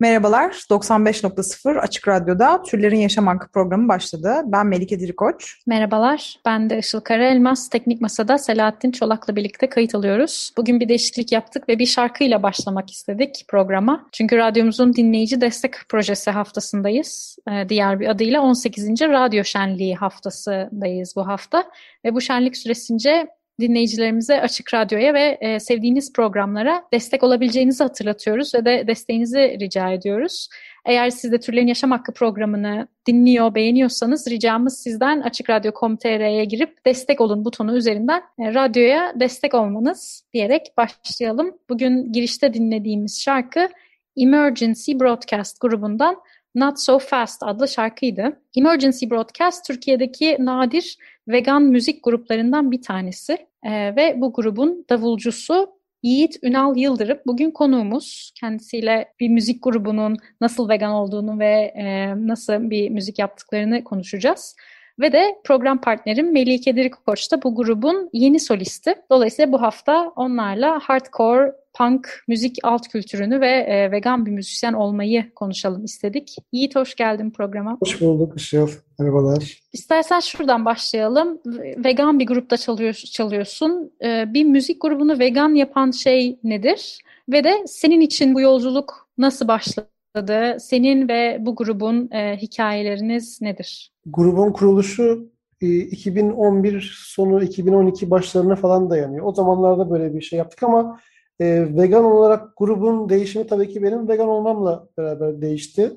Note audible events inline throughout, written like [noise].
Merhabalar, 95.0 Açık Radyo'da Türlerin Yaşam Hakkı programı başladı. Ben Melike Dirikoç. Merhabalar, ben de Işıl Karaelmaz. Teknik Masa'da Selahattin Çolak'la birlikte kayıt alıyoruz. Bugün bir değişiklik yaptık ve bir şarkıyla başlamak istedik programa. Çünkü radyomuzun dinleyici destek projesi haftasındayız. Ee, diğer bir adıyla 18. Radyo Şenliği haftasındayız bu hafta. Ve bu şenlik süresince dinleyicilerimize Açık Radyo'ya ve e, sevdiğiniz programlara destek olabileceğinizi hatırlatıyoruz ve de desteğinizi rica ediyoruz. Eğer siz de Türlerin Yaşam Hakkı programını dinliyor, beğeniyorsanız ricamız sizden açıkradyo.com.tr'ye girip destek olun butonu üzerinden e, radyoya destek olmanız diyerek başlayalım. Bugün girişte dinlediğimiz şarkı Emergency Broadcast grubundan Not So Fast adlı şarkıydı. Emergency Broadcast Türkiye'deki nadir vegan müzik gruplarından bir tanesi ee, ve bu grubun davulcusu Yiğit Ünal Yıldırım bugün konuğumuz. Kendisiyle bir müzik grubunun nasıl vegan olduğunu ve e, nasıl bir müzik yaptıklarını konuşacağız. Ve de program partnerim Melike Dirikoç da bu grubun yeni solisti. Dolayısıyla bu hafta onlarla hardcore, punk, müzik alt kültürünü ve e, vegan bir müzisyen olmayı konuşalım istedik. Yiğit hoş geldin programa. Hoş bulduk Işıl. Merhabalar. İstersen şuradan başlayalım. Vegan bir grupta çalıyor, çalıyorsun. E, bir müzik grubunu vegan yapan şey nedir? Ve de senin için bu yolculuk nasıl başladı? Senin ve bu grubun e, hikayeleriniz nedir? Grubun kuruluşu e, 2011 sonu 2012 başlarına falan dayanıyor. O zamanlarda böyle bir şey yaptık ama e, vegan olarak grubun değişimi tabii ki benim vegan olmamla beraber değişti.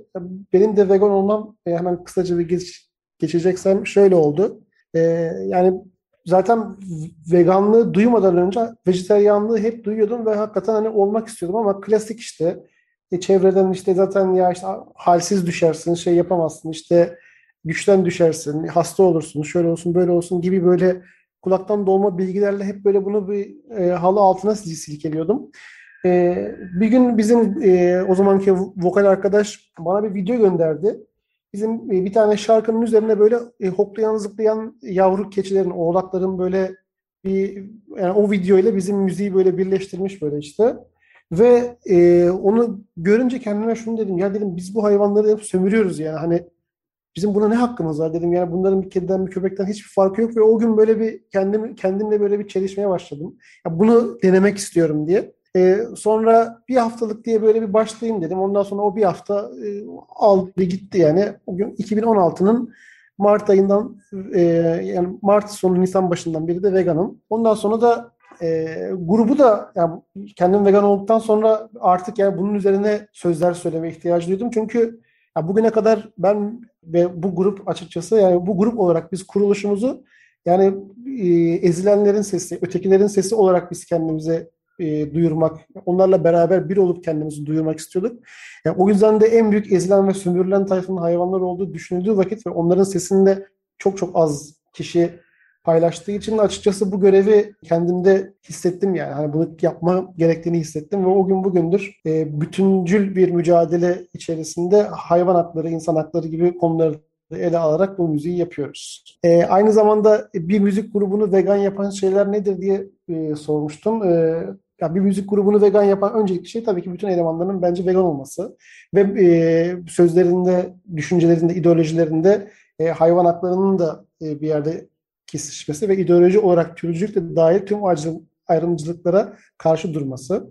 Benim de vegan olmam e, hemen kısaca bir geç, geçeceksem şöyle oldu. E, yani zaten veganlığı duymadan önce vejeteryanlığı hep duyuyordum ve hakikaten hani olmak istiyordum ama klasik işte e, çevreden işte zaten ya işte halsiz düşersin, şey yapamazsın, işte güçten düşersin, hasta olursun, şöyle olsun, böyle olsun gibi böyle kulaktan dolma bilgilerle hep böyle bunu bir e, halı altına silkeliyordum. E, bir gün bizim e, o zamanki vokal arkadaş bana bir video gönderdi. Bizim e, bir tane şarkının üzerine böyle e, hoplayan zıplayan yavru keçilerin, oğlakların böyle bir yani o video ile bizim müziği böyle birleştirmiş böyle işte. Ve e, onu görünce kendime şunu dedim. Ya dedim biz bu hayvanları hep sömürüyoruz yani. Hani bizim buna ne hakkımız var dedim. Yani bunların bir kediden bir köpekten hiçbir farkı yok. Ve o gün böyle bir kendim, kendimle böyle bir çelişmeye başladım. Ya bunu denemek istiyorum diye. E, sonra bir haftalık diye böyle bir başlayayım dedim. Ondan sonra o bir hafta e, aldı gitti yani. O gün 2016'nın Mart ayından e, yani Mart sonu Nisan başından beri de veganım. Ondan sonra da e, grubu da yani kendim vegan olduktan sonra artık yani bunun üzerine sözler söyleme ihtiyacı duydum. Çünkü ya bugüne kadar ben ve bu grup açıkçası yani bu grup olarak biz kuruluşumuzu yani e, ezilenlerin sesi, ötekilerin sesi olarak biz kendimize e, duyurmak, onlarla beraber bir olup kendimizi duyurmak istiyorduk. Yani o yüzden de en büyük ezilen ve sömürülen tayfanın hayvanlar olduğu düşünüldüğü vakit ve onların sesinde çok çok az kişi paylaştığı için açıkçası bu görevi kendimde hissettim yani. Hani bunu yapma gerektiğini hissettim ve o gün bugündür e, bütüncül bir mücadele içerisinde hayvan hakları, insan hakları gibi konuları ele alarak bu müziği yapıyoruz. E, aynı zamanda bir müzik grubunu vegan yapan şeyler nedir diye e, sormuştum. E, ya bir müzik grubunu vegan yapan öncelikli şey tabii ki bütün elemanların bence vegan olması ve e, sözlerinde, düşüncelerinde, ideolojilerinde e, hayvan haklarının da e, bir yerde kesişmesi ve ideoloji olarak türcülükle dair tüm ayrımcılıklara karşı durması.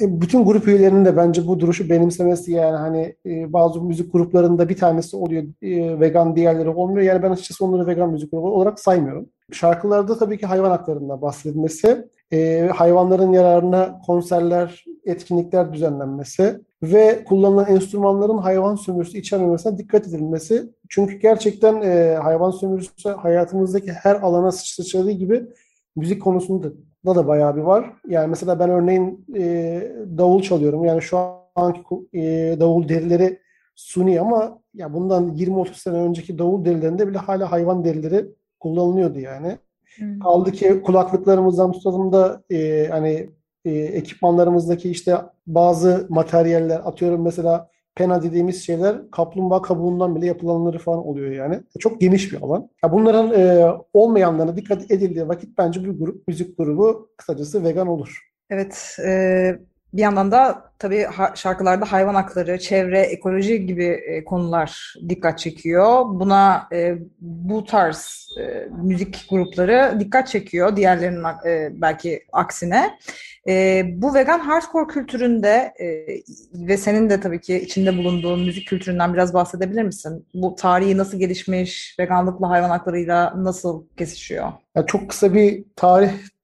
Bütün grup üyelerinin de bence bu duruşu benimsemesi yani hani e, bazı müzik gruplarında bir tanesi oluyor e, vegan diğerleri olmuyor. Yani ben açıkçası onları vegan müzik grubu olarak saymıyorum. Şarkılarda tabii ki hayvan haklarından bahsedilmesi, e, hayvanların yararına konserler, etkinlikler düzenlenmesi ve kullanılan enstrümanların hayvan sömürüsü içermemesine dikkat edilmesi. Çünkü gerçekten e, hayvan sömürüsü hayatımızdaki her alana sıçradığı gibi müzik konusunda da da bayağı bir var. Yani mesela ben örneğin e, davul çalıyorum. Yani şu anki e, davul derileri suni ama ya bundan 20-30 sene önceki davul derilerinde bile hala hayvan derileri kullanılıyordu yani. Hmm. Kaldı ki kulaklıklarımızdan tutalım da e, hani e, ekipmanlarımızdaki işte bazı materyaller atıyorum mesela pena dediğimiz şeyler kaplumbağa kabuğundan bile yapılanları falan oluyor yani. Çok geniş bir alan. Ya bunların e, olmayanlarına dikkat edildiği vakit bence bir grup, müzik grubu kısacası vegan olur. Evet, e, bir yandan da tabii şarkılarda hayvan hakları, çevre, ekoloji gibi e, konular dikkat çekiyor. Buna e, bu tarz e, müzik grupları dikkat çekiyor diğerlerinin belki aksine. Bu vegan hardcore kültüründe ve senin de tabii ki içinde bulunduğun müzik kültüründen biraz bahsedebilir misin? Bu tarihi nasıl gelişmiş, veganlıkla hayvan haklarıyla nasıl kesişiyor? Yani çok kısa bir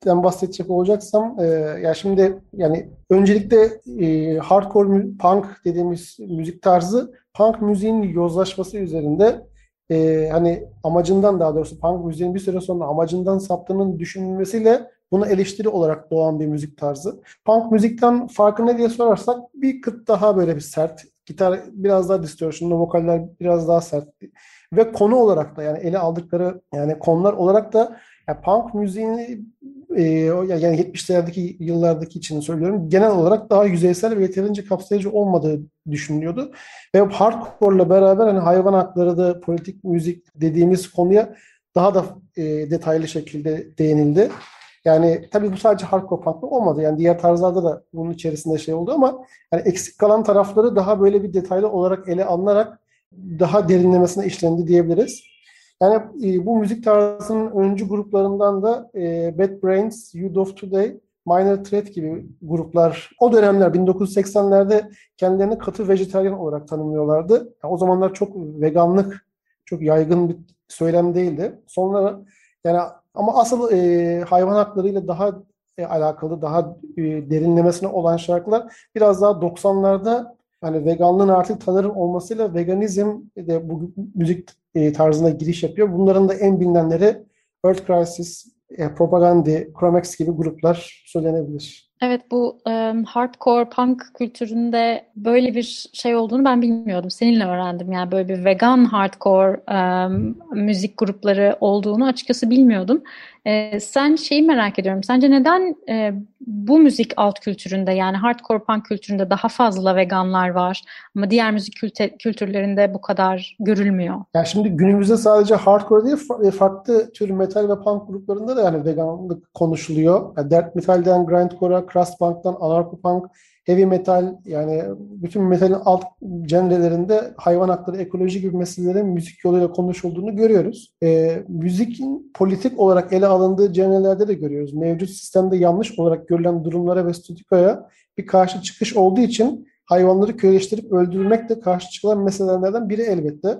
tarihten bahsedecek olacaksam, e, ya şimdi yani öncelikle e, hardcore punk dediğimiz müzik tarzı punk müziğin yozlaşması üzerinde e, hani amacından daha doğrusu punk müziğin bir süre sonra amacından saptığının düşünülmesiyle Buna eleştiri olarak doğan bir müzik tarzı. Punk müzikten farkı ne diye sorarsak bir kıt daha böyle bir sert. Gitar biraz daha distortion'lu, vokaller biraz daha sert. Ve konu olarak da yani ele aldıkları yani konular olarak da yani punk müziğini e, yani 70'lerdeki yıllardaki için söylüyorum. Genel olarak daha yüzeysel ve yeterince kapsayıcı olmadığı düşünülüyordu. Ve hardcore'la beraber hani hayvan hakları da politik müzik dediğimiz konuya daha da e, detaylı şekilde değinildi. Yani tabii bu sadece hardcore punk'ta olmadı. Yani diğer tarzlarda da bunun içerisinde şey oldu ama yani eksik kalan tarafları daha böyle bir detaylı olarak ele alınarak daha derinlemesine işlendi diyebiliriz. Yani e, bu müzik tarzının öncü gruplarından da e, Bad Brains, Youth of Today, Minor Threat gibi gruplar o dönemler 1980'lerde kendilerini katı vejetaryen olarak tanımlıyorlardı. Yani o zamanlar çok veganlık çok yaygın bir söylem değildi. Sonra yani ama asıl e, hayvan haklarıyla daha e, alakalı, daha e, derinlemesine olan şarkılar biraz daha 90'larda hani veganlığın artık tanırım olmasıyla veganizm de bu müzik e, tarzına giriş yapıyor. Bunların da en bilinenleri Earth Crisis, e, Propaganda, Chromex gibi gruplar söylenebilir. Evet bu um, hardcore punk kültüründe böyle bir şey olduğunu ben bilmiyordum. Seninle öğrendim. Yani böyle bir vegan hardcore um, müzik grupları olduğunu açıkçası bilmiyordum. E, sen şeyi merak ediyorum. Sence neden e, bu müzik alt kültüründe yani hardcore punk kültüründe daha fazla veganlar var ama diğer müzik kültü, kültürlerinde bu kadar görülmüyor? Yani şimdi günümüzde sadece hardcore değil e, farklı tür metal ve punk gruplarında da yani veganlık konuşuluyor. Yani death metalden grindcore'a, crust punk'tan anarcho punk, heavy metal yani bütün metalin alt genrelerinde hayvan hakları, ekoloji gibi meselelerin müzik yoluyla konuşulduğunu görüyoruz. E, müzikin politik olarak ele alındığı genrelerde de görüyoruz. Mevcut sistemde yanlış olarak görülen durumlara ve statükoya bir karşı çıkış olduğu için hayvanları köleleştirip öldürmek de karşı çıkılan meselelerden biri elbette.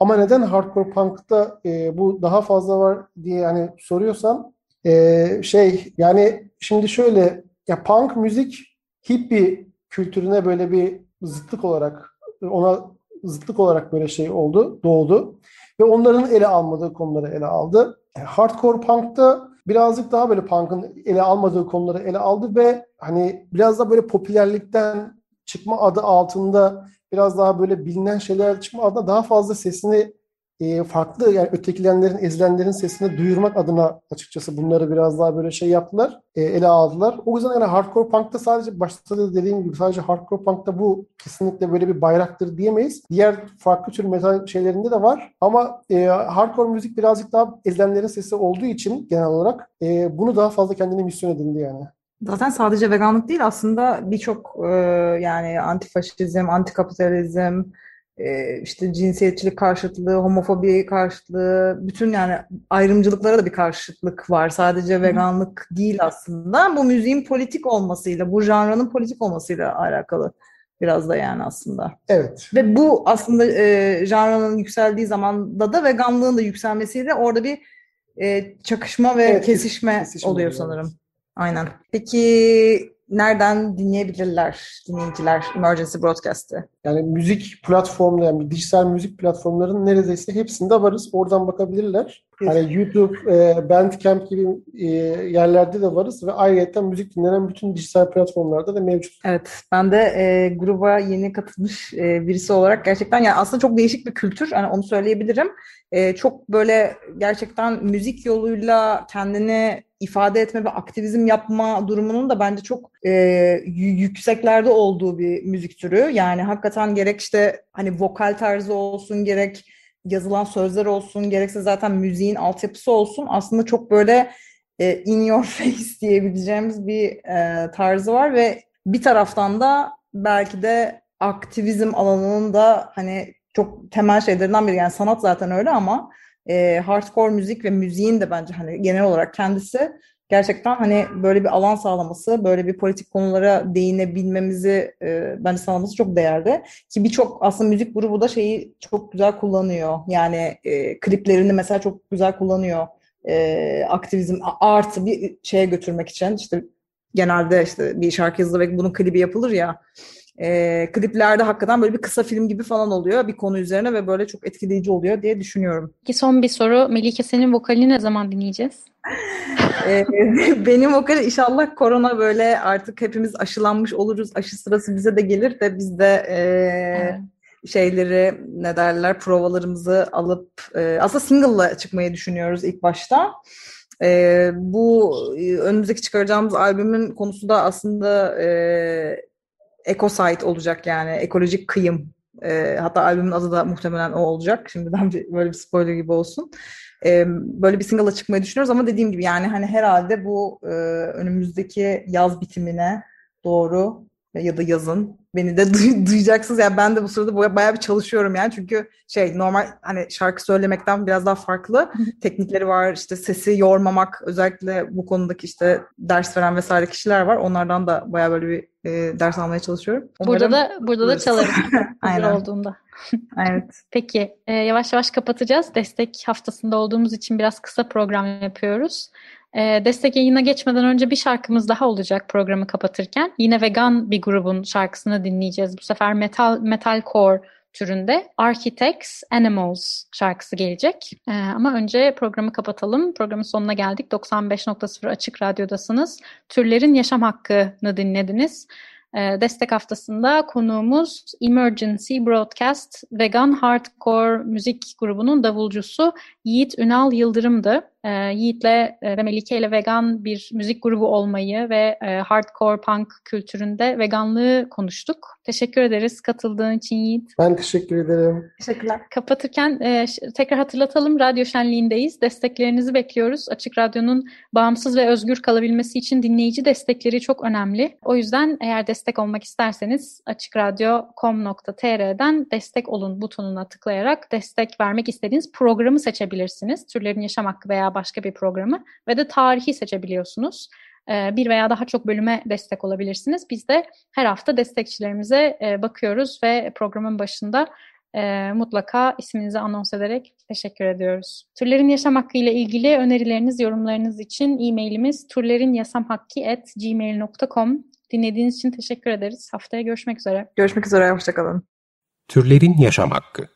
Ama neden hardcore punk'ta e, bu daha fazla var diye yani soruyorsan e, şey yani şimdi şöyle ya punk müzik hippie kültürüne böyle bir zıtlık olarak ona zıtlık olarak böyle şey oldu, doğdu. Ve onların ele almadığı konuları ele aldı. Hardcore Punk'ta birazcık daha böyle punk'ın ele almadığı konuları ele aldı ve hani biraz da böyle popülerlikten çıkma adı altında biraz daha böyle bilinen şeyler çıkma adına daha fazla sesini e, farklı yani ötekilenlerin, ezilenlerin sesini duyurmak adına açıkçası bunları biraz daha böyle şey yaptılar, e, ele aldılar. O yüzden yani hardcore punk'ta sadece başta da dediğim gibi sadece hardcore punk'ta bu kesinlikle böyle bir bayraktır diyemeyiz. Diğer farklı tür metal şeylerinde de var ama e, hardcore müzik birazcık daha ezilenlerin sesi olduğu için genel olarak e, bunu daha fazla kendine misyon edindi yani. Zaten sadece veganlık değil aslında birçok e, yani antifaşizm, antikapitalizm, işte cinsiyetçilik karşıtlığı, homofobi karşıtlığı, bütün yani ayrımcılıklara da bir karşıtlık var. Sadece veganlık değil aslında. Bu müziğin politik olmasıyla, bu janrının politik olmasıyla alakalı biraz da yani aslında. Evet. Ve bu aslında e, janrının yükseldiği zamanda da veganlığın da yükselmesiyle orada bir e, çakışma ve evet, kesişme, kesişme oluyor sanırım. Aynen. Peki nereden dinleyebilirler dinleyiciler Emergency Broadcast'ı? Yani müzik platformları, yani dijital müzik platformlarının neredeyse hepsinde varız. Oradan bakabilirler. Hani YouTube, e, Bandcamp gibi e, yerlerde de varız ve ayrıca müzik dinlenen bütün dijital platformlarda da mevcut. Evet, ben de e, gruba yeni katılmış e, birisi olarak gerçekten yani aslında çok değişik bir kültür. Yani onu söyleyebilirim. E, çok böyle gerçekten müzik yoluyla kendini ifade etme ve aktivizm yapma durumunun da bence çok e, yükseklerde olduğu bir müzik türü. Yani hakikaten gerek işte hani vokal tarzı olsun gerek yazılan sözler olsun gerekse zaten müziğin altyapısı olsun aslında çok böyle e, in your [laughs] face diyebileceğimiz bir e, tarzı var ve bir taraftan da belki de aktivizm alanının da hani çok temel şeylerinden biri yani sanat zaten öyle ama e, hardcore müzik ve müziğin de bence hani genel olarak kendisi gerçekten hani böyle bir alan sağlaması, böyle bir politik konulara değinebilmemizi e, bence sağlaması çok değerli. Ki birçok aslında müzik grubu da şeyi çok güzel kullanıyor. Yani e, kliplerini mesela çok güzel kullanıyor. E, aktivizm artı bir şeye götürmek için işte genelde işte bir şarkı yazılır ve bunun klibi yapılır ya e, kliplerde hakikaten böyle bir kısa film gibi falan oluyor bir konu üzerine ve böyle çok etkileyici oluyor diye düşünüyorum. Ki son bir soru. Melike senin vokalini ne zaman dinleyeceğiz? [laughs] e, benim vokal inşallah korona böyle artık hepimiz aşılanmış oluruz. Aşı sırası bize de gelir de biz de e, evet şeyleri ne derler provalarımızı alıp e, aslında single'la çıkmayı düşünüyoruz ilk başta. E, bu e, önümüzdeki çıkaracağımız albümün konusu da aslında e, Ecosite olacak yani ekolojik kıyım. E, hatta albümün adı da muhtemelen o olacak. Şimdiden bir, böyle bir spoiler gibi olsun. E, böyle bir single'la çıkmayı düşünüyoruz ama dediğim gibi yani hani herhalde bu e, önümüzdeki yaz bitimine doğru ya da yazın beni de [laughs] duy- duyacaksınız. Yani ben de bu sırada bayağı bir çalışıyorum yani. Çünkü şey normal hani şarkı söylemekten biraz daha farklı teknikleri var. İşte sesi yormamak özellikle bu konudaki işte ders veren vesaire kişiler var. Onlardan da bayağı böyle bir e, ders almaya çalışıyorum. Umarım burada da burada da çalarım. [laughs] Aynen. olduğunda. [laughs] evet. Peki e, yavaş yavaş kapatacağız. Destek haftasında olduğumuz için biraz kısa program yapıyoruz. E, destek yayına geçmeden önce bir şarkımız daha olacak programı kapatırken. Yine vegan bir grubun şarkısını dinleyeceğiz. Bu sefer metal metalcore türünde Architects Animals şarkısı gelecek. Ee, ama önce programı kapatalım. Programın sonuna geldik. 95.0 Açık Radyo'dasınız. Türlerin Yaşam Hakkı'nı dinlediniz. Ee, destek haftasında konuğumuz Emergency Broadcast Vegan Hardcore müzik grubunun davulcusu Yiğit Ünal Yıldırım'dı e, Yiğit'le e, ve Melike ile vegan bir müzik grubu olmayı ve e, hardcore punk kültüründe veganlığı konuştuk. Teşekkür ederiz katıldığın için Yiğit. Ben teşekkür ederim. Teşekkürler. Kapatırken e, tekrar hatırlatalım radyo şenliğindeyiz. Desteklerinizi bekliyoruz. Açık Radyo'nun bağımsız ve özgür kalabilmesi için dinleyici destekleri çok önemli. O yüzden eğer destek olmak isterseniz açıkradyo.com.tr'den destek olun butonuna tıklayarak destek vermek istediğiniz programı seçebilirsiniz. Türlerin Yaşam Hakkı veya başka bir programı ve de tarihi seçebiliyorsunuz. Ee, bir veya daha çok bölüme destek olabilirsiniz. Biz de her hafta destekçilerimize e, bakıyoruz ve programın başında e, mutlaka isminizi anons ederek teşekkür ediyoruz. Türlerin yaşam hakkı ile ilgili önerileriniz, yorumlarınız için e-mailimiz turlerinyasamhakki.gmail.com Dinlediğiniz için teşekkür ederiz. Haftaya görüşmek üzere. Görüşmek üzere, hoşçakalın. Türlerin Yaşam Hakkı